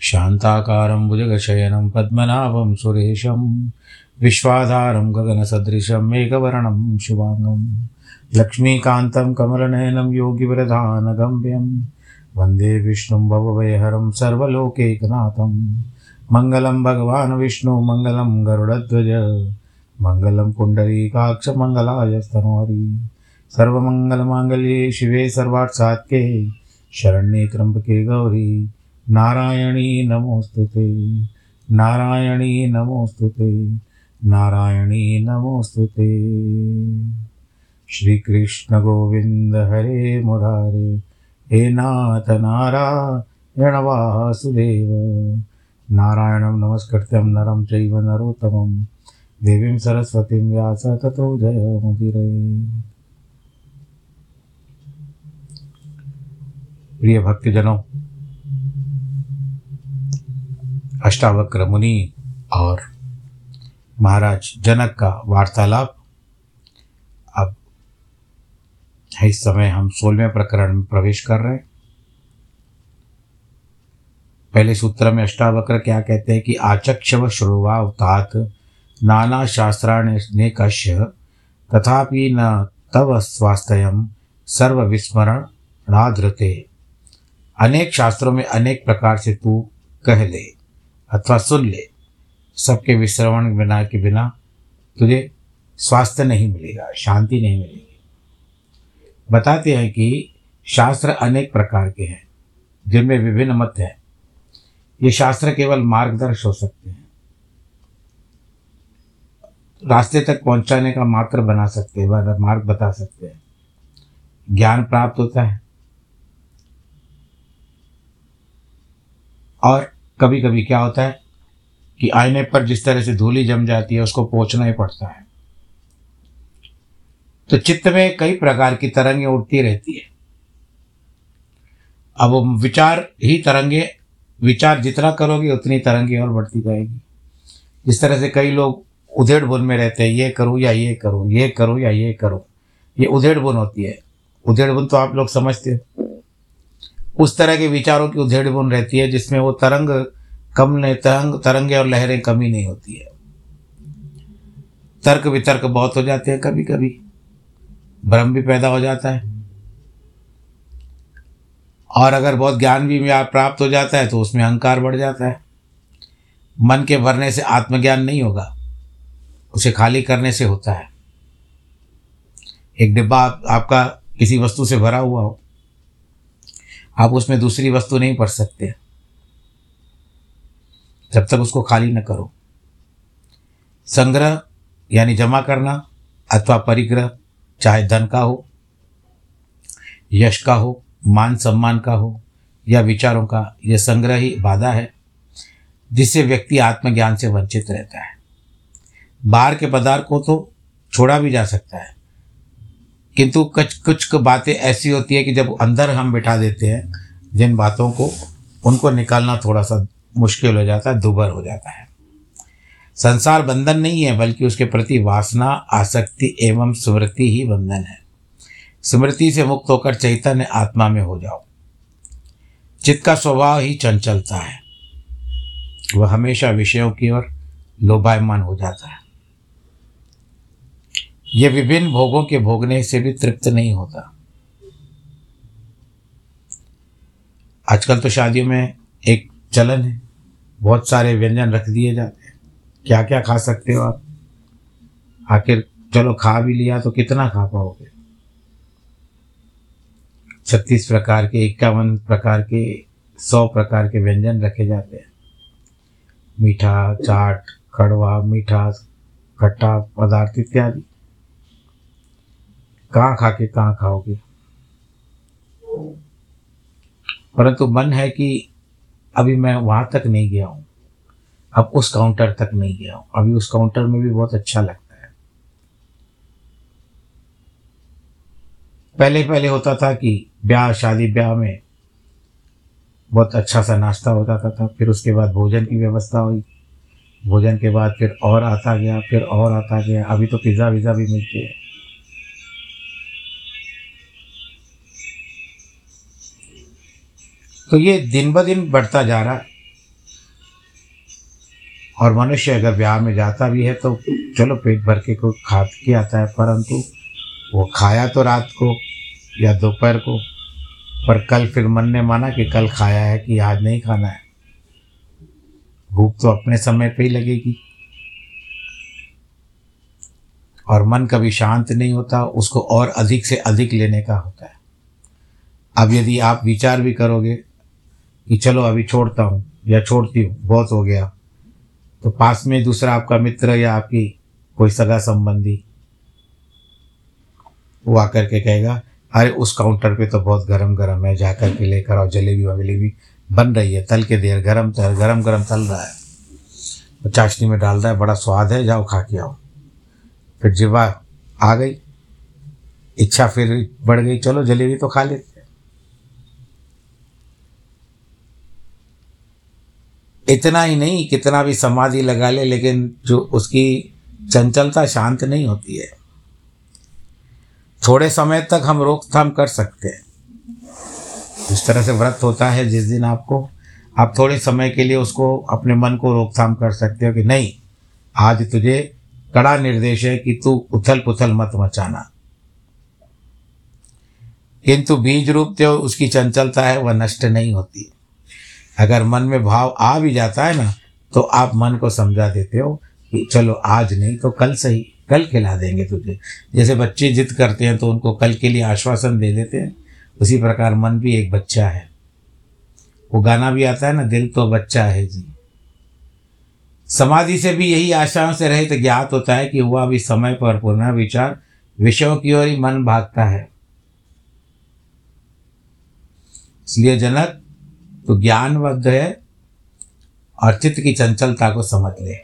शान्ताकारं भुजगशयनं पद्मनाभं सुरेशं, विश्वाधारं गगनसदृशं मेघवर्णं शुभाङ्गं, लक्ष्मीकान्तं कमलनयनं योगिव्रधानगम्यं वंदे विष्णुं भवभयहरं सर्वलोकैकनाथं, मङ्गलं भगवान् विष्णु, मङ्गलं गरुडध्वज, मङ्गलं पुण्डरीकाक्षमङ्गलाय स्तनोहरि, सर्वमङ्गलमाङ्गल्ये शिवे सर्वार्थसात्के, शरण्ये त्र्यम्बके गौरी नारायणी नमोस्तुते नारायणी नमोस्तुते नारायणी नमोस्तुते श्रीकृष्ण गोविंद हरे मुरारे। हे नाथ नारायण वासुदेव। नारायणं नमस्कृत्यं नरं चैव नरोत्तमं। देवीं सरस्वतीं व्यास ततो जयमुदिरे प्रिय भक्तजनों अष्टावक्र मुनि और महाराज जनक का वार्तालाप। अब इस समय हम सोलहवें प्रकरण में प्रवेश कर रहे हैं। पहले सूत्र में अष्टावक्र क्या कहते हैं कि आचक्षव श्रुवावतात नाना शास्त्राण्य कश्य तथापि न तव स्वास्थ्य सर्व विस्मरण नाधृते। अनेक शास्त्रों में अनेक प्रकार से तू कह ले। अथवा सुन ले। सबके विश्रवण बिना के बिना तुझे स्वास्थ्य नहीं मिलेगा, शांति नहीं मिलेगी। बताते हैं कि शास्त्र अनेक प्रकार के हैं, जिनमें विभिन्न मत हैं। ये शास्त्र केवल मार्गदर्श हो सकते हैं। रास्ते तक पहुँचाने का मात्र बना सकते हैं मार्ग बता सकते हैं। ज्ञान प्राप्त होता है। और कभी कभी क्या होता है कि आईने पर जिस तरह से धूली जम जाती है, उसको पोछना ही पड़ता है। तो चित्त में कई प्रकार की तरंगें उठती रहती है। अब विचार ही तरंगे, विचार जितना करोगे उतनी तरंगे और बढ़ती जाएगी। जिस तरह से कई लोग उधेड़ बुन में रहते हैं, ये करूँ या ये करूँ ये करूँ या ये करूँ। ये उधेड़ बुन होती है। उधेड़ बुन तो आप लोग समझते हो। उस तरह के विचारों की उधेड़ बुन रहती है जिसमें वो तरंग कम नहीं तरंग तरंगे और लहरें कमी नहीं होती है। तर्क वितर्क बहुत हो जाते हैं कभी कभी भ्रम भी पैदा हो जाता है। और अगर बहुत ज्ञान भी प्राप्त हो जाता है तो उसमें अहंकार बढ़ जाता है। मन के भरने से आत्मज्ञान नहीं होगा। उसे खाली करने से होता है। एक डिब्बा आप, आपका किसी वस्तु से भरा हुआ हो आप उसमें दूसरी वस्तु नहीं भर सकते। जब तक उसको खाली न करो। संग्रह, यानी जमा करना, अथवा परिग्रह, चाहे धन का हो, यश का हो, मान सम्मान का हो, या विचारों का यह संग्रह ही बाधा है, जिससे व्यक्ति आत्मज्ञान से वंचित रहता है। बाहर के पदार्थ को तो छोड़ा भी जा सकता है। किंतु कुछ कुछ बातें ऐसी होती है कि जब अंदर हम बिठा देते हैं, जिन बातों को, उनको निकालना थोड़ा सा मुश्किल हो जाता है दुबर हो जाता है। संसार बंधन नहीं है, बल्कि उसके प्रति वासना, आसक्ति एवं स्मृति ही बंधन है। स्मृति से मुक्त होकर चैतन्य आत्मा में हो जाओ। चित्त का स्वभाव ही चंचलता है। वह हमेशा विषयों की ओर लोभायमान हो जाता है। ये विभिन्न भोगों के भोगने से भी तृप्त नहीं होता। आजकल तो शादियों में एक चलन है, बहुत सारे व्यंजन रख दिए जाते हैं। क्या क्या खा सकते हो आप? आखिर, चलो खा भी लिया तो कितना खा पाओगे? छत्तीस प्रकार के, इक्यावन प्रकार के, सौ प्रकार के व्यंजन रखे जाते हैं। मीठा, चाट, कड़वा, मीठा, खट्टा पदार्थ इत्यादि। कहाँ खा के कहाँ खाओगे? परंतु मन है कि अभी मैं वहाँ तक नहीं गया हूँ। अब उस काउंटर तक नहीं गया हूँ। अभी उस काउंटर में भी बहुत अच्छा लगता है। पहले पहले होता था कि ब्याह शादी ब्याह में बहुत अच्छा सा नाश्ता होता था, था। फिर उसके बाद भोजन की व्यवस्था हुई। भोजन के बाद फिर और आता गया फिर और आता गया। अभी तो पिज़्ज़ा विज़ा भी मिलती है। तो ये दिन ब दिन बढ़ता जा रहा है। और मनुष्य अगर ब्याह में जाता भी है तो चलो पेट भर के कोई खा के आता है, परंतु वो खाया तो रात को या दोपहर को, पर कल फिर मन ने माना कि कल खाया है कि आज नहीं खाना है। भूख तो अपने समय पे ही लगेगी। और मन कभी शांत नहीं होता, उसको और अधिक से अधिक लेने का होता है। अब यदि आप विचार भी करोगे कि चलो अभी छोड़ता हूँ, या छोड़ती हूँ, बहुत हो गया। तो पास में दूसरा आपका मित्र या आपकी कोई सगा संबंधी वो आकर के कहेगा, अरे, उस काउंटर पे तो बहुत गरम गरम है जा कर के लेकर आओ, जलेबी वलेबी बन रही है, तल के देर गरम तल गरम गरम तल रहा है। तो चाशनी में डाल रहा है, बड़ा स्वाद है, जाओ खा के आओ। फिर जिवा आ गई, इच्छा फिर बढ़ गई, चलो, जलेबी तो खा लेते इतना ही नहीं, कितना भी समाधि लगा ले, लेकिन जो उसकी चंचलता शांत नहीं होती है। थोड़े समय तक हम रोकथाम कर सकते हैं। इस तरह से व्रत होता है, जिस दिन आपको, आप थोड़े समय के लिए उसको, अपने मन को रोकथाम कर सकते हो कि नहीं, आज तुझे कड़ा निर्देश है कि तू उथल पुथल मत मचाना। किंतु बीज रूप जो उसकी चंचलता है, वह नष्ट नहीं होती। अगर मन में भाव आ भी जाता है ना तो आप मन को समझा देते हो कि चलो आज नहीं तो कल सही, कल खिला देंगे तुझे। जैसे बच्चे जिद करते हैं तो उनको कल के लिए आश्वासन दे देते हैं, उसी प्रकार मन भी एक बच्चा है। वो गाना भी आता है ना, दिल तो बच्चा है जी। समाधि से भी यही आशाओं से रहित तो ज्ञात होता है कि हुआ भी समय पर पुनः विचार, विषयों की ओर ही मन भागता है। इसलिए जनक तो ज्ञानबद्ध है और चित्त की चंचलता को समझ ले।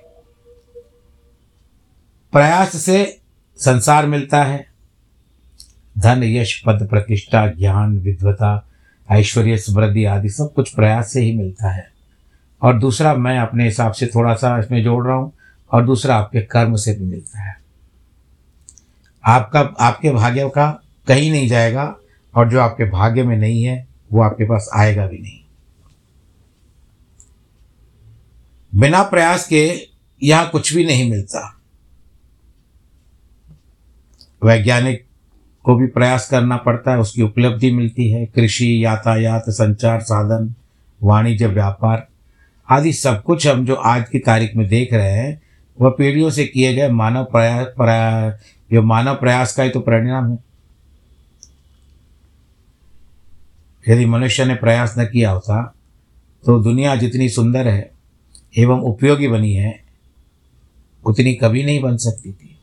प्रयास से संसार मिलता है। धन, यश, पद, प्रतिष्ठा, ज्ञान विद्वता ऐश्वर्य, समृद्धि आदि सब कुछ प्रयास से ही मिलता है। और दूसरा मैं अपने हिसाब से थोड़ा सा इसमें जोड़ रहा हूँ और दूसरा आपके कर्म से भी मिलता है। आपका, आपके भाग्य का कहीं नहीं जाएगा और जो आपके भाग्य में नहीं है, वो आपके पास आएगा भी नहीं। बिना प्रयास के यहाँ कुछ भी नहीं मिलता। वैज्ञानिक को भी प्रयास करना पड़ता है, उसकी उपलब्धि मिलती है। कृषि, यातायात, संचार, साधन, वाणिज्य, व्यापार आदि सब कुछ हम जो आज की तारीख में देख रहे हैं, वह पीढ़ियों से किए गए मानव प्रयास प्रयास जो मानव प्रयास का ही तो परिणाम है। यदि मनुष्य ने प्रयास न किया होता तो दुनिया जितनी सुंदर है एवं उपयोगी बनी है, उतनी कभी नहीं बन सकती थी।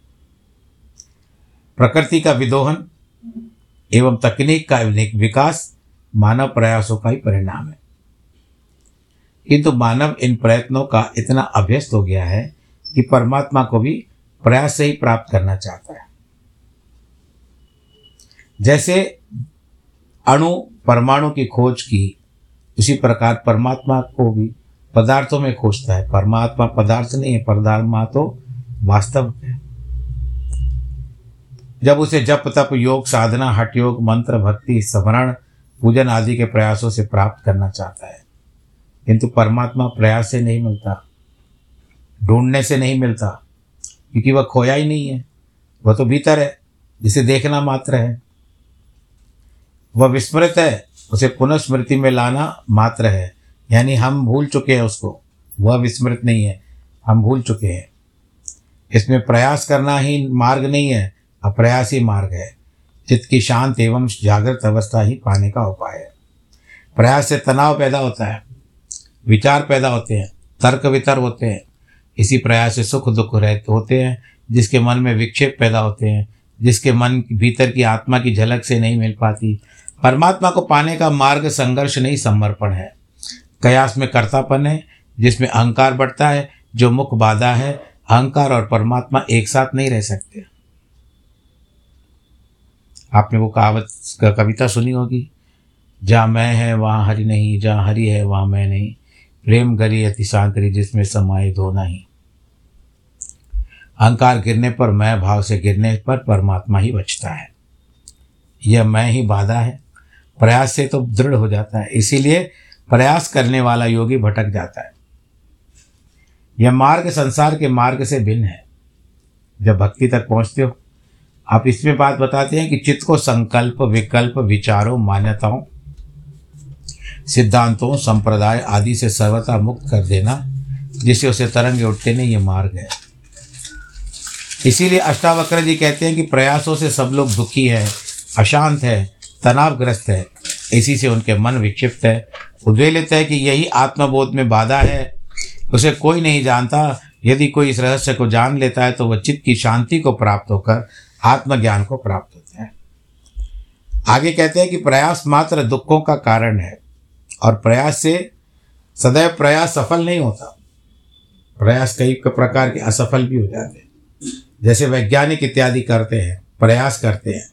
प्रकृति का विदोहन एवं तकनीक का विकास मानव प्रयासों का ही परिणाम है। किंतु मानव इन प्रयत्नों का इतना अभ्यस्त हो गया है कि परमात्मा को भी प्रयास से ही प्राप्त करना चाहता है। जैसे अणु परमाणु की खोज की, उसी प्रकार परमात्मा को भी पदार्थों में खोजता है। परमात्मा पदार्थ नहीं है, परमात्मा तो वास्तव है। जब उसे जप, तप, योग, साधना हट योग, मंत्र, भक्ति, स्मरण, पूजन आदि के प्रयासों से प्राप्त करना चाहता है। किंतु परमात्मा प्रयास से नहीं मिलता, ढूँढने से नहीं मिलता, क्योंकि वह खोया ही नहीं है। वह तो भीतर है, जिसे देखना मात्र है। वह विस्मृत है, उसे पुनः स्मृति में लाना मात्र है। यानी हम भूल चुके हैं उसको। वह विस्मृत नहीं है। हम भूल चुके हैं। इसमें प्रयास करना ही मार्ग नहीं है। अप्रयास ही मार्ग है। चित्त की शांत एवं जागृत अवस्था ही पाने का उपाय है। प्रयास से तनाव पैदा होता है। विचार पैदा होते हैं। तर्क वितर होते हैं। इसी प्रयास से सुख दुख रहते होते हैं, जिसके मन में विक्षेप पैदा होते हैं, जिसके मन भीतर की आत्मा की झलक से नहीं मिल पाती। परमात्मा को पाने का मार्ग संघर्ष नहीं, समर्पण है। कयास में कर्तापन है, जिसमें अहंकार बढ़ता है, जो मुख बाधा है, अहंकार और परमात्मा एक साथ नहीं रह सकते। आपने वो कहावत कविता सुनी होगी, जहाँ मैं है, वहाँ हरि नहीं, जहाँ हरि है, वहाँ मैं नहीं। प्रेम गरी अति सांकरी जिसमें समाये दो नहीं। अहंकार गिरने पर, मैं भाव से गिरने पर परमात्मा ही बचता है। यह मैं ही बाधा है। प्रयास से तो दृढ़ हो जाता है। इसीलिए प्रयास करने वाला योगी भटक जाता है। यह मार्ग संसार के मार्ग से भिन्न है। जब भक्ति तक पहुँचते हो, आप इसमें बात बताते हैं कि चित्त को संकल्प, विकल्प, विचारों, मान्यताओं, सिद्धांतों, संप्रदाय आदि से सर्वथा मुक्त कर देना, जिससे उसे तरंगे उठते नहीं, ये मार्ग है। इसीलिए अष्टावक्र जी कहते हैं कि प्रयासों से सब लोग दुखी है, अशांत है, तनावग्रस्त है। इसी से उनके मन विक्षिप्त है। उद्वेलित है कि यही आत्मबोध में बाधा है। उसे कोई नहीं जानता। यदि कोई इस रहस्य को जान लेता है तो वह चित्त की शांति को प्राप्त होकर आत्मज्ञान को प्राप्त होता है। आगे कहते हैं कि प्रयास मात्र दुखों का कारण है और प्रयास से सदैव प्रयास सफल नहीं होता। प्रयास कई प्रकार के असफल भी हो जाते हैं। जैसे वैज्ञानिक इत्यादि करते हैं, प्रयास करते हैं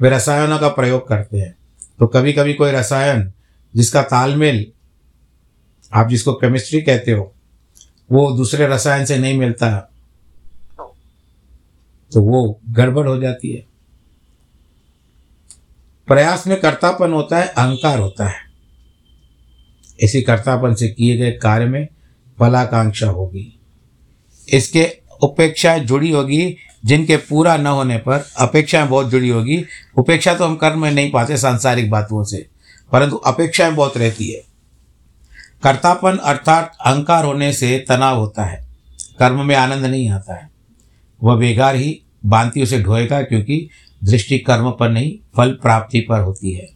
वे रसायनों का प्रयोग करते हैं तो कभी कभी कोई रसायन जिसका तालमेल आप जिसको केमिस्ट्री कहते हो, वो दूसरे रसायन से नहीं मिलता तो वो गड़बड़ हो जाती है। प्रयास में कर्तापन होता है, अहंकार होता है। इसी कर्तापन से किए गए कार्य में फलाकांक्षा होगी। इसके उपेक्षाएँ जुड़ी होगी, जिनके पूरा न होने पर अपेक्षाएँ बहुत जुड़ी होगी। उपेक्षा तो हम कर्म में नहीं पाते सांसारिक बातों से, परंतु अपेक्षाएँ बहुत रहती है। कर्तापन अर्थात अहंकार होने से तनाव होता है, कर्म में आनंद नहीं आता है। वह बेकार ही बांति उसे ढोएगा, क्योंकि दृष्टि कर्म पर नहीं, फल प्राप्ति पर होती है।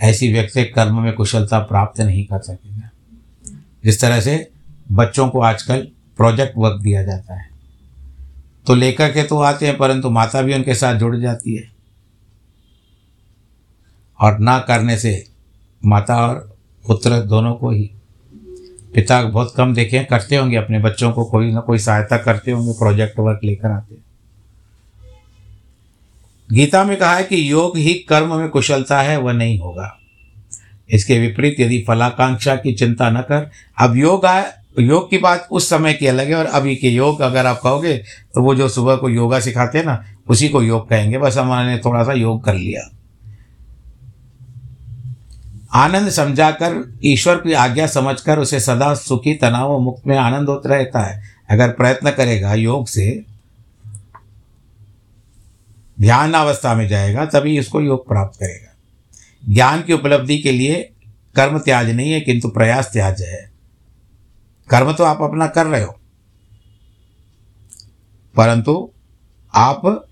ऐसी व्यक्ति कर्म में कुशलता प्राप्त नहीं कर सकेगा। जिस तरह से बच्चों को आजकल प्रोजेक्ट वर्क दिया जाता है। तो लेकर के तो आते हैं, परंतु माता भी उनके साथ जुड़ जाती है। और ना करने से माता और पुत्र दोनों को ही पिता बहुत कम देखे, करते होंगे अपने बच्चों को, कोई ना कोई सहायता करते होंगे प्रोजेक्ट वर्क लेकर आते हैं। गीता में कहा है कि योग ही कर्म में कुशलता है, वह नहीं होगा। इसके विपरीत यदि फलाकांक्षा की चिंता न कर, अब योग आए योग की बात उस समय की अलग है और अभी के योग अगर आप कहोगे तो वो जो सुबह को योगा सिखाते हैं ना, उसी को योग कहेंगे। बस हमने थोड़ा सा योग कर लिया। आनंद समझाकर, ईश्वर की आज्ञा समझकर उसे सदा सुखी, तनाव मुक्त में आनंद होता रहता है। अगर प्रयत्न करेगा योग से, ध्यान अवस्था में जाएगा, तभी इसको योग प्राप्त करेगा। ज्ञान की उपलब्धि के लिए कर्म त्याज नहीं है, किंतु प्रयास त्याज है। कर्म तो आप अपना कर रहे हो। परंतु आप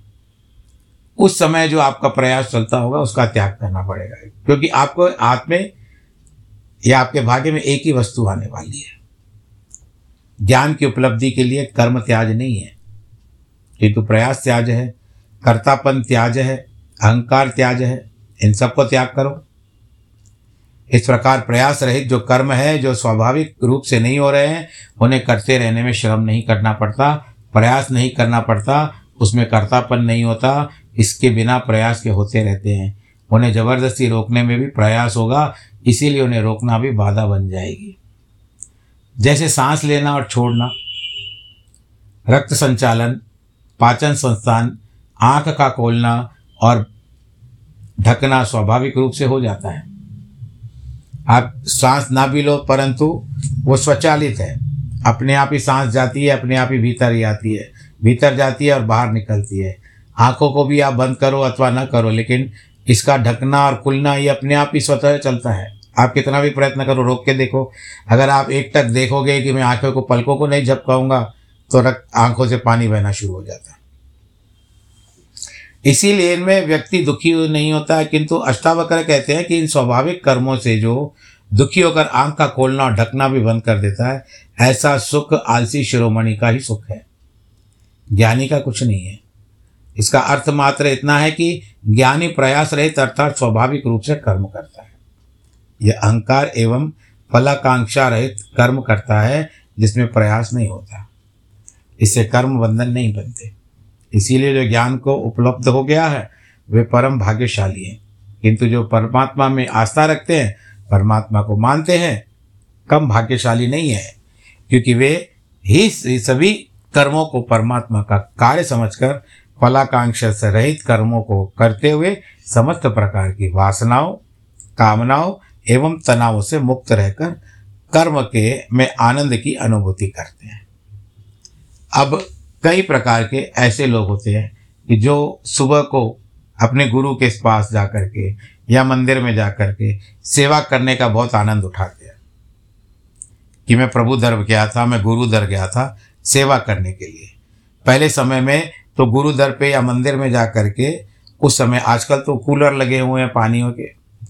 उस समय जो आपका प्रयास चलता होगा, उसका त्याग करना पड़ेगा। क्योंकि आपको हाथ में या आपके भाग्य में एक ही वस्तु आने वाली है। ज्ञान की उपलब्धि के लिए कर्म त्याज नहीं है। किंतु प्रयास त्याज है, कर्तापन त्याज है, अहंकार त्याज है, इन सबको त्याग करो। इस प्रकार प्रयास रहित जो कर्म है, जो स्वाभाविक रूप से नहीं हो रहे हैं, उन्हें करते रहने में श्रम नहीं करना पड़ता, प्रयास नहीं करना पड़ता, उसमें कर्तापन नहीं होता, इसके बिना प्रयास के होते रहते हैं। उन्हें ज़बरदस्ती रोकने में भी प्रयास होगा, इसीलिए उन्हें रोकना भी बाधा बन जाएगी। जैसे सांस लेना और छोड़ना, रक्त संचालन, पाचन संस्थान, आँख का खोलना और ढकना स्वाभाविक रूप से हो जाता है। आप सांस ना भी लो, परंतु वो स्वचालित है। अपने आप ही सांस जाती है, अपने आप ही भीतर ही आती है। भीतर जाती है और बाहर निकलती है। आँखों को भी आप बंद करो अथवा ना करो, लेकिन इसका ढकना और खुलना ये अपने आप ही स्वतः चलता है। आप कितना भी प्रयत्न करो, रोक के देखो। अगर आप एक तक देखोगे कि मैं आँखों को, पलकों को नहीं झपकाऊँगा तो रक्त आँखों से पानी बहना शुरू हो जाता है। इसीलिए इनमें व्यक्ति दुखी नहीं होता है, किंतु अष्टावक्र कहते हैं कि इन स्वाभाविक कर्मों से जो दुखी होकर आँख का खोलना और ढकना भी बंद कर देता है, ऐसा सुख आलसी शिरोमणि का ही सुख है। ज्ञानी का कुछ नहीं है। इसका अर्थ मात्र इतना है कि ज्ञानी प्रयास रहित अर्थात स्वाभाविक रूप से कर्म करता है। यह अहंकार एवं फलाकांक्षा रहित कर्म करता है, जिसमें प्रयास नहीं होता। इससे कर्म बंधन नहीं बनते। इसीलिए जो ज्ञान को उपलब्ध हो गया है, वे परम भाग्यशाली हैं। किंतु जो परमात्मा में आस्था रखते हैं, परमात्मा को मानते हैं, कम भाग्यशाली नहीं है। क्योंकि वे ही सभी कर्मों को परमात्मा का कार्य समझकर, फलाकांक्षा से रहित कर्मों को करते हुए समस्त प्रकार की वासनाओं, कामनाओं एवं तनावों से मुक्त रहकर कर्म के में आनंद की अनुभूति करते हैं। अब कई प्रकार के ऐसे लोग होते हैं कि जो सुबह को अपने गुरु के पास जा कर के या मंदिर में जा कर के सेवा करने का बहुत आनंद उठाते हैं। कि मैं प्रभु दर गया था, मैं गुरु दर गया था सेवा करने के लिए। पहले समय में तो गुरु दर पे या मंदिर में जा कर के उस समय आजकल तो कूलर लगे हुए हैं पानियों के,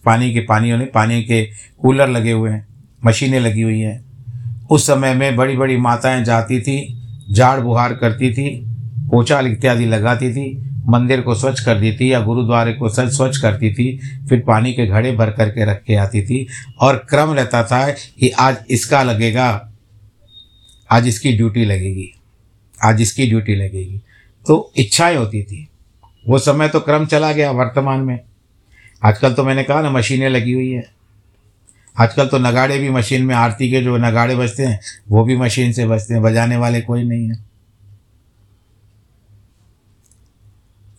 पानी के पानियों ने पानी के कूलर लगे हुए हैं, मशीनें लगी हुई हैं। उस समय में बड़ी बड़ी माताएँ जाती थी झाड़ बुहार करती थी पोछा इत्यादि लगाती थी, मंदिर को स्वच्छ कर दी थी या गुरुद्वारे को स्वच्छ स्वच्छ करती थी, फिर पानी के घड़े भर करके रख के आती थी और क्रम रहता था कि आज इसका लगेगा, आज इसकी ड्यूटी लगेगी, आज इसकी ड्यूटी लगेगी। तो इच्छाएँ होती थी। वो समय तो क्रम चला गया वर्तमान में। आजकल तो मैंने कहा ना, मशीनें लगी हुई है। आजकल तो नगाड़े भी मशीन में, आरती के जो नगाड़े बजते हैं, वो भी मशीन से बजते हैं, बजाने वाले कोई नहीं है।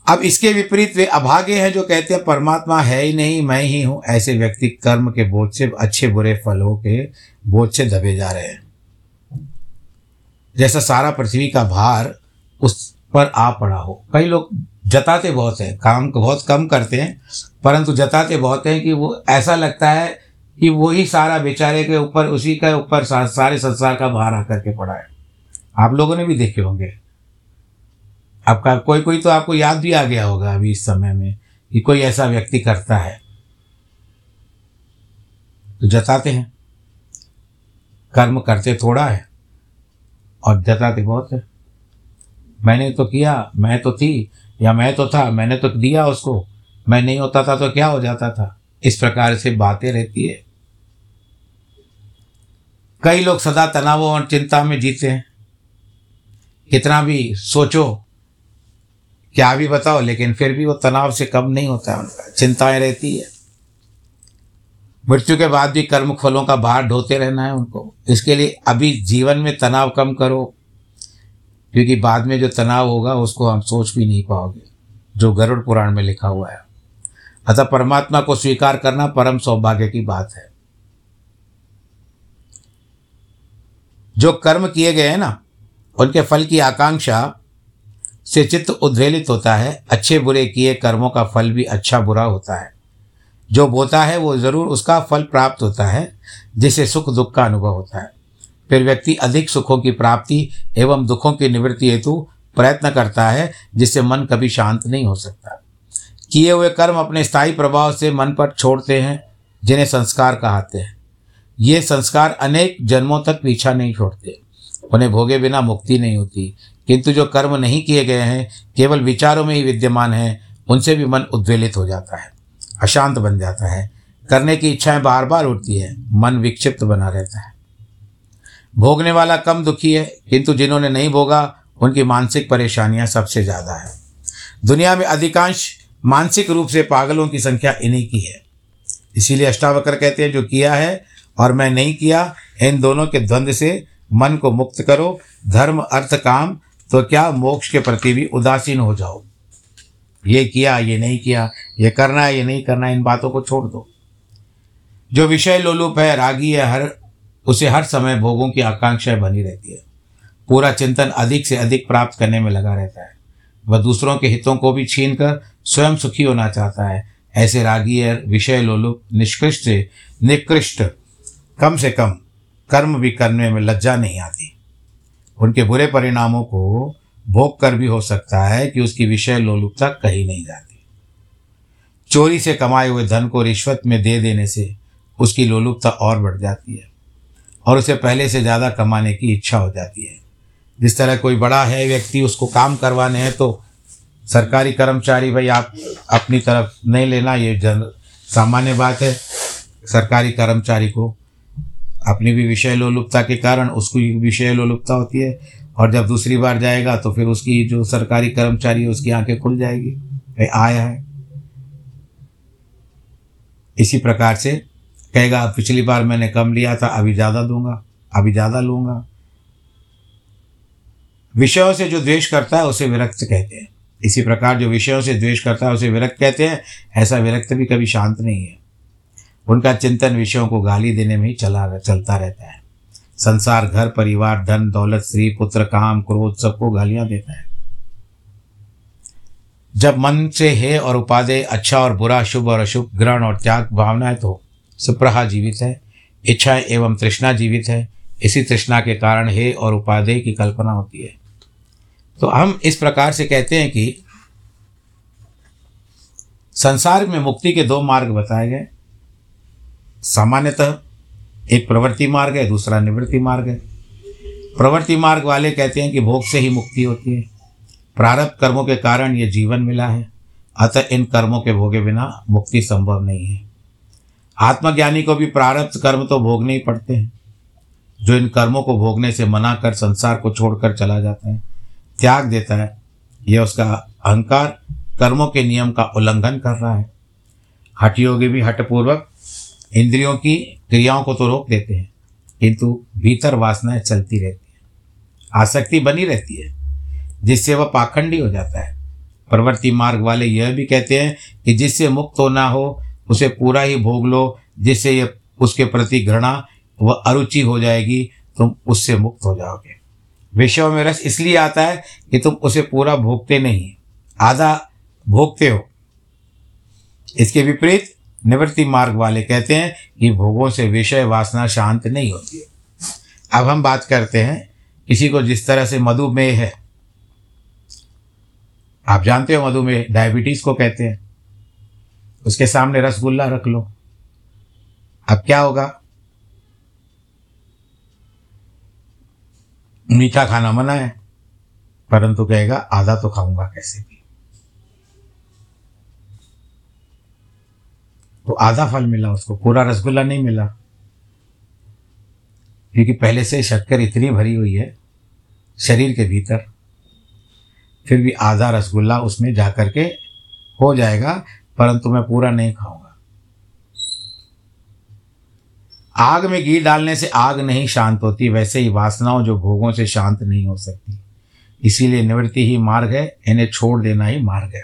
अब इसके विपरीत वे अभागे हैं जो कहते हैं, परमात्मा है ही नहीं, मैं ही हूँ। ऐसे व्यक्ति कर्म के बोझ से, अच्छे बुरे फलों के बोझ से दबे जा रहे हैं। जैसा सारा पृथ्वी का भार उस पर आ पड़ा हो। कई लोग जताते बहुत हैं, काम बहुत कम करते हैं, परंतु जताते बहुत हैं कि वो ऐसा लगता है कि वही सारा बेचारे के ऊपर, उसी के ऊपर सारे संसार का भार आकर के पड़ा है। आप लोगों ने भी देखे होंगे। आपका, कोई कोई तो आपको याद भी आ गया होगा अभी इस समय में कि कोई ऐसा व्यक्ति करता है। तो जताते हैं। कर्म करते थोड़ा है और जताते बहुत है। मैंने तो किया, मैं तो थी, या मैं तो था, मैंने तो दिया उसको। मैं नहीं होता था तो क्या हो जाता था? इस प्रकार से बातें रहती है। कई लोग सदा तनाव और चिंता में जीते हैं। कितना भी सोचो, क्या भी बताओ, लेकिन फिर भी वो तनाव से कम नहीं होता है उनका। चिंताएँ रहती है। मृत्यु के बाद भी कर्म फलों का भार ढोते रहना है उनको। इसके लिए अभी जीवन में तनाव कम करो, क्योंकि बाद में जो तनाव होगा, उसको हम सोच भी नहीं पाओगे, जो गरुड़ पुराण में लिखा हुआ है। अतः परमात्मा को स्वीकार करना परम सौभाग्य की बात है। जो कर्म किए गए हैं ना, उनके फल की आकांक्षा से चित्त उद्वेलित होता है, अच्छे बुरे किए कर्मों का फल भी अच्छा बुरा होता है। जो बोता है, वो ज़रूर उसका फल प्राप्त होता है जिससे सुख दुख का अनुभव होता है। फिर व्यक्ति अधिक सुखों की प्राप्ति एवं दुखों की निवृत्ति हेतु प्रयत्न करता है, जिससे मन कभी शांत नहीं हो सकता। किए हुए कर्म अपने स्थायी प्रभाव से मन पर छोड़ते हैं, जिन्हें संस्कार कहते हैं। ये संस्कार अनेक जन्मों तक पीछा नहीं छोड़ते। उन्हें भोगे बिना मुक्ति नहीं होती। किंतु जो कर्म नहीं किए गए हैं, केवल विचारों में ही विद्यमान हैं, उनसे भी मन उद्वेलित हो जाता है, अशांत बन जाता है। करने की इच्छाएँ बार बार उठती है, मन विक्षिप्त बना रहता है। भोगने वाला कम दुखी है, किंतु जिन्होंने नहीं भोगा, उनकी मानसिक परेशानियाँ सबसे ज़्यादा है। दुनिया में अधिकांश मानसिक रूप से पागलों की संख्या इन्हीं की है। इसीलिए अष्टावक्र कहते हैं, जो किया है और मैं नहीं किया, इन दोनों के द्वंद्व से मन को मुक्त करो। धर्म, अर्थ, काम तो क्या मोक्ष के प्रति भी उदासीन हो जाओ। ये किया, ये नहीं किया, ये करना है, ये नहीं करना इन बातों को छोड़ दो। जो विषय लोलुप है, रागी है, हर, उसे हर समय भोगों की आकांक्षाएँ बनी रहती है। पूरा चिंतन अधिक से अधिक प्राप्त करने में लगा रहता है। वह दूसरों के हितों को भी छीन कर स्वयं सुखी होना चाहता है। ऐसे रागी है, विषय लोलुप, निष्कृष्ट से निकृष्ट कम से कम कर्म भी करने में लज्जा नहीं आती। उनके बुरे परिणामों को भोग कर भी हो सकता है कि उसकी विषय लोलुपता कहीं नहीं जाती। चोरी से कमाए हुए धन को रिश्वत में दे देने से उसकी लोलुपता और बढ़ जाती है और उसे पहले से ज़्यादा कमाने की इच्छा हो जाती है। जिस तरह कोई बड़ा है व्यक्ति उसको काम करवाने हैं तो सरकारी कर्मचारी, भाई, आप अपनी तरफ़ नहीं लेना, ये जन सामान्य बात है। सरकारी कर्मचारी को अपनी भी विषय लोलुपता के कारण उसको विषय लोलुपता होती है और जब दूसरी बार जाएगा तो फिर उसकी जो सरकारी कर्मचारी है, उसकी आँखें खुल जाएगी। भाई आया है। इसी प्रकार से कहेगा पिछली बार मैंने कम लिया था, अभी ज़्यादा दूँगा, अभी ज़्यादा लूँगा। विषयों से जो द्वेष करता है, उसे विरक्त कहते हैं। इसी प्रकार जो विषयों से द्वेष करता है, उसे विरक्त कहते हैं। ऐसा विरक्त भी कभी शांत नहीं है। उनका चिंतन विषयों को गाली देने में ही चला चलता रहता है। संसार, घर, परिवार, धन, दौलत, स्त्री, पुत्र, काम, क्रोध, सबको गालियाँ देता है। जब मन से हे और उपादेय अच्छा और बुरा, शुभ और अशुभ, ग्रहण और त्याग भावना है तो सुप्रहा जीवित है इच्छाएँ एवं तृष्णा जीवित है, इसी तृष्णा के कारण हे और उपादेय की कल्पना होती है। तो हम इस प्रकार से कहते हैं कि संसार में मुक्ति के दो मार्ग बताए गए। सामान्यतः एक प्रवृत्ति मार्ग है, दूसरा निवृत्ति मार्ग है। प्रवृत्ति मार्ग वाले कहते हैं कि भोग से ही मुक्ति होती है। प्रारब्ध कर्मों के कारण ये जीवन मिला है, अतः इन कर्मों के भोगे बिना मुक्ति संभव नहीं है। आत्मज्ञानी को भी प्रारब्ध कर्म तो भोगने ही पड़ते हैं। जो इन कर्मों को भोगने से मना कर संसार को छोड़कर चला जाता है, त्याग देता है, यह उसका अहंकार कर्मों के नियम का उल्लंघन कर रहा है। हठ योगी भी हठपूर्वक इंद्रियों की क्रियाओं को तो रोक देते हैं, किंतु भीतर वासनाएँ चलती रहती है। आसक्ति बनी रहती है, जिससे वह पाखंडी हो जाता है। प्रवृत्ति मार्ग वाले यह भी कहते हैं कि जिससे मुक्त होना हो, उसे पूरा ही भोग लो, जिससे यह उसके प्रति घृणा व अरुचि हो जाएगी, तुम उससे मुक्त हो जाओगे। विषयों में रस इसलिए आता है कि तुम उसे पूरा भोगते नहीं, आधा भोगते हो। इसके विपरीत निवृत्ति मार्ग वाले कहते हैं कि भोगों से विषय वासना शांत नहीं होती है। अब हम बात करते हैं किसी को जिस तरह से मधुमेह है। आप जानते हो मधुमेह डायबिटीज़ को कहते हैं। उसके सामने रसगुल्ला रख लो। अब क्या होगा? मीठा खाना मना है, परंतु कहेगा, आधा तो खाऊँगा, कैसे भी। तो आधा फल मिला उसको, पूरा रसगुल्ला नहीं मिला। क्योंकि पहले से शक्कर इतनी भरी हुई है, शरीर के भीतर, फिर भी आधा रसगुल्ला उसमें जा कर के हो जाएगा, परंतु मैं पूरा नहीं खाऊँगा। आग में घी डालने से आग नहीं शांत होती, वैसे ही वासनाओं जो भोगों से शांत नहीं हो सकती। इसीलिए निवृत्ति ही मार्ग है, इन्हें छोड़ देना ही मार्ग है।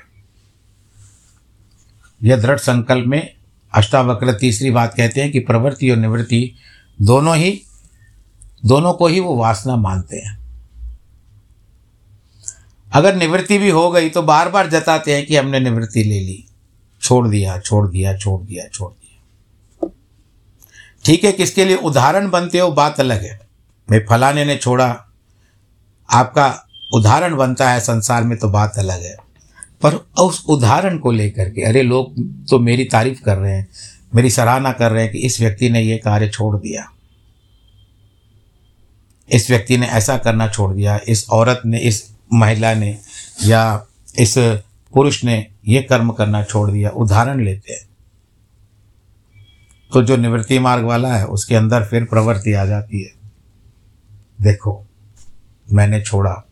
यह दृढ़ संकल्प में अष्टावक्र तीसरी बात कहते हैं कि प्रवृत्ति और निवृत्ति दोनों ही, दोनों को ही वो वासना मानते हैं। अगर निवृत्ति भी हो गई तो बार बार जताते हैं कि हमने निवृत्ति ले ली। छोड़ दिया छोड़ दिया छोड़ दिया छोड़ दिया। ठीक है, किसके लिए उदाहरण बनते हो? बात अलग है। भाई, फलाने ने छोड़ा, आपका उदाहरण बनता है संसार में तो बात अलग है। पर उस उदाहरण को लेकर के, अरे लोग तो मेरी तारीफ़ कर रहे हैं, मेरी सराहना कर रहे हैं कि इस व्यक्ति ने ये कार्य छोड़ दिया। इस व्यक्ति ने ऐसा करना छोड़ दिया, इस औरत ने, इस महिला ने या इस पुरुष ने ये कर्म करना छोड़ दिया। उदाहरण लेते हैं। तो जो निवृत्ति मार्ग वाला है, उसके अंदर फिर प्रवृत्ति आ जाती है। देखो, मैंने छोड़ा,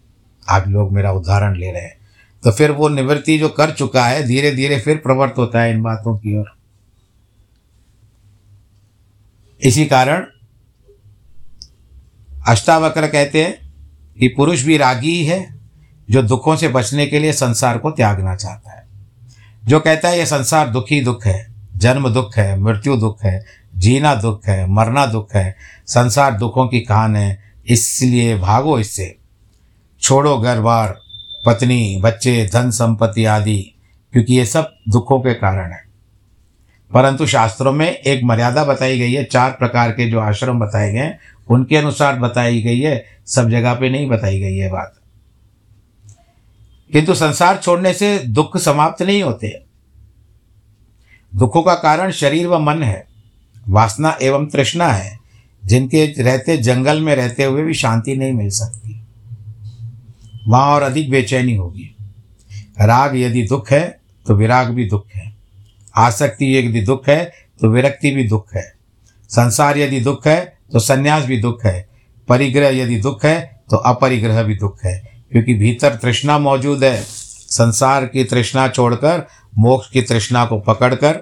आज लोग मेरा उदाहरण ले रहे हैं। तो फिर वो निवृत्ति जो कर चुका है धीरे धीरे फिर प्रवृत्त होता है इन बातों की ओर। इसी कारण अष्टावक्र कहते हैं कि पुरुष भी रागी ही है, जो दुखों से बचने के लिए संसार को त्यागना चाहता है। जो कहता है यह संसार दुखी दुख है, जन्म दुख है, मृत्यु दुख है, जीना दुख है, मरना दुख है, संसार दुखों की कहान है, इसलिए भागो इससे, छोड़ो घर बार पत्नी, बच्चे, धन संपत्ति आदि, क्योंकि ये सब दुखों के कारण है। परंतु शास्त्रों में एक मर्यादा बताई गई है, चार प्रकार के जो आश्रम बताए गए हैं, उनके अनुसार बताई गई है, सब जगह पे नहीं बताई गई है बात। किंतु संसार छोड़ने से दुख समाप्त नहीं होते। दुखों का कारण शरीर व मन है, वासना एवं तृष्णा है, जिनके रहते जंगल में रहते हुए भी शांति नहीं मिल सकती। वहाँ और अधिक बेचैनी होगी। राग यदि दुख है तो विराग भी दुख है। आसक्ति यदि दुख है तो विरक्ति भी दुख है। संसार यदि दुख है तो संन्यास भी दुख है। परिग्रह यदि दुख है तो अपरिग्रह भी दुख है। क्योंकि भीतर तृष्णा मौजूद है। संसार की तृष्णा छोड़कर, मोक्ष की तृष्णा को पकड़कर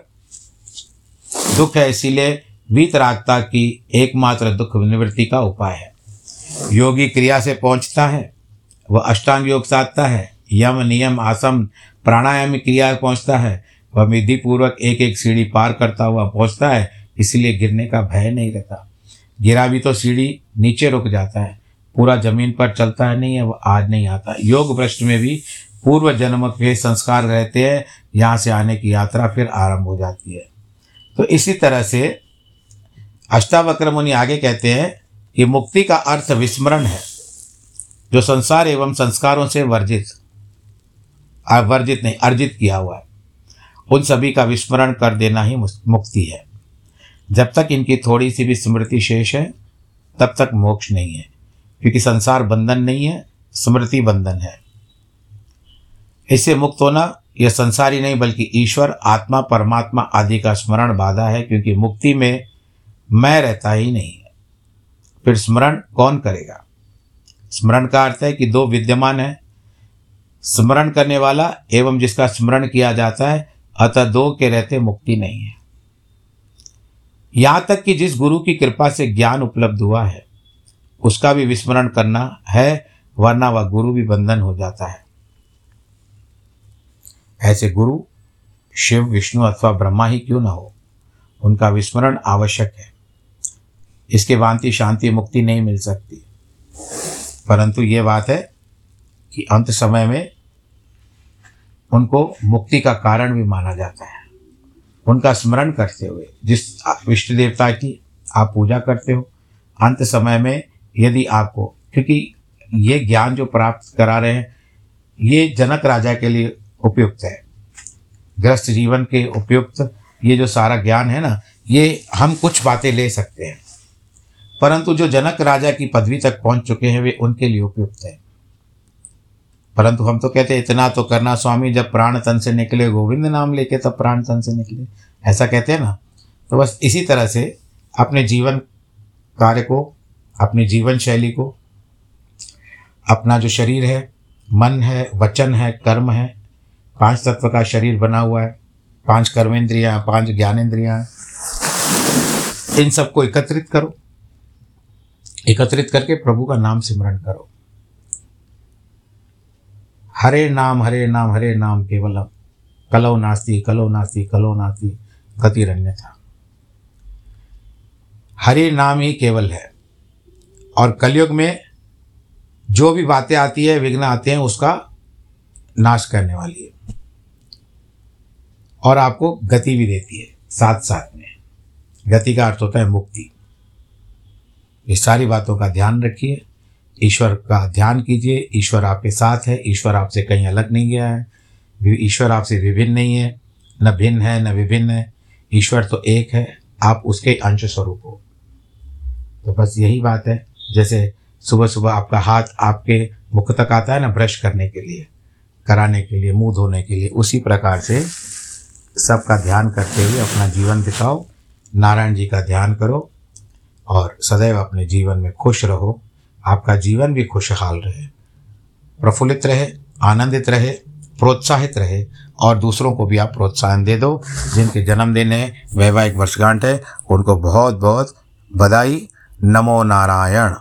दुख है, इसीलिए वीतरागता की एकमात्र दुख निवृत्ति का उपाय है। योगी क्रिया से पहुँचता है। वह अष्टांग योग साधता है, यम, नियम, आसम, प्राणायाम क्रिया पहुँचता है। वह विधि पूर्वक एक एक सीढ़ी पार करता हुआ पहुँचता है, इसलिए गिरने का भय नहीं रहता। गिरा भी तो सीढ़ी नीचे रुक जाता है, पूरा ज़मीन पर चलता है नहीं है, वह आज नहीं आता। योग भ्रष्ट में भी पूर्व जन्म के संस्कार रहते हैं, यहाँ से आने की यात्रा फिर आरंभ हो जाती है। तो इसी तरह से अष्टावक्र मुनि आगे कहते हैं कि मुक्ति का अर्थ विस्मरण है। जो संसार एवं संस्कारों से वर्जित वर्जित नहीं, अर्जित किया हुआ है, उन सभी का विस्मरण कर देना ही मुक्ति है। जब तक इनकी थोड़ी सी भी स्मृति शेष है, तब तक मोक्ष नहीं है, क्योंकि संसार बंधन नहीं है, स्मृति बंधन है। इससे मुक्त होना यह संसारी नहीं, बल्कि ईश्वर, आत्मा, परमात्मा आदि का स्मरण बाधा है, क्योंकि मुक्ति में मैं रहता ही नहीं। है फिर स्मरण कौन करेगा? स्मरण का अर्थ है कि दो विद्यमान है। स्मरण करने वाला एवं जिसका स्मरण किया जाता है, अतः दो के रहते मुक्ति नहीं है। यहाँ तक कि जिस गुरु की कृपा से ज्ञान उपलब्ध हुआ है, उसका भी विस्मरण करना है, वरना वह गुरु भी बंधन हो जाता है। ऐसे गुरु, शिव, विष्णु अथवा ब्रह्मा ही क्यों न हो? उनका विस्मरण आवश्यक है। इसके भांति शांति मुक्ति नहीं मिल सकती। परंतु ये बात है कि अंत समय में उनको मुक्ति का कारण भी माना जाता है। उनका स्मरण करते हुए, जिस विष्णु देवता की आप पूजा करते हो, अंत समय में यदि आपको, क्योंकि ये ज्ञान जो प्राप्त करा रहे हैं, ये जनक राजा के लिए उपयुक्त है। ग्रस्त जीवन के उपयुक्त, ये जो सारा ज्ञान है ना, ये हम कुछ बातें ले सकते हैं। परंतु जो जनक राजा की पदवी तक पहुँच चुके हैं, वे उनके लिए उपयुक्त हैं। परंतु हम तो कहते हैं, इतना तो करना स्वामी, जब प्राण तन से निकले, गोविंद नाम लेके तब प्राण तन से निकले। ऐसा कहते हैं ना? तो बस इसी तरह से अपने जीवन कार्य को, अपनी जीवन शैली को, अपना जो शरीर है, मन है, वचन है, कर्म है, पाँच तत्व का शरीर बना हुआ है, पाँच कर्मेंद्रियाँ, पाँच ज्ञानेन्द्रियाँ इन सबको एकत्रित करो। एकत्रित करके प्रभु का नाम सिमरण करो। हरे नाम हरे नाम हरे नाम केवलम कलो नास्ती कलो नास्ती कलो नास्ती गतिरण्य था हरे नाम ही केवल है। और कलयुग में जो भी बातें आती है, विघ्न आते हैं, उसका नाश करने वाली है। और आपको गति भी देती है साथ साथ में। गति का अर्थ होता है मुक्ति। ये सारी बातों का ध्यान रखिए। ईश्वर का ध्यान कीजिए। ईश्वर आपके साथ है। ईश्वर आपसे कहीं अलग नहीं गया है। ईश्वर आपसे विभिन्न नहीं है। न भिन्न है, न विभिन्न है। ईश्वर तो एक है। आप उसके अंश स्वरूप हो। तो बस यही बात है। जैसे सुबह सुबह आपका हाथ आपके मुख तक आता है ना ब्रश करने के लिए, कराने के लिए, मुँह धोने के लिए, उसी प्रकार से सबका ध्यान करते हुए अपना जीवन बिताओ। नारायण जी का ध्यान करो। और सदैव अपने जीवन में खुश रहो। आपका जीवन भी खुशहाल रहे। प्रफुल्लित रहे, आनंदित रहे, प्रोत्साहित रहे और दूसरों को भी आप प्रोत्साहन दे दो। जिनके जन्मदिन है वैवाहिक वर्षगांठ है, उनको बहुत बहुत बधाई। नमो नारायण।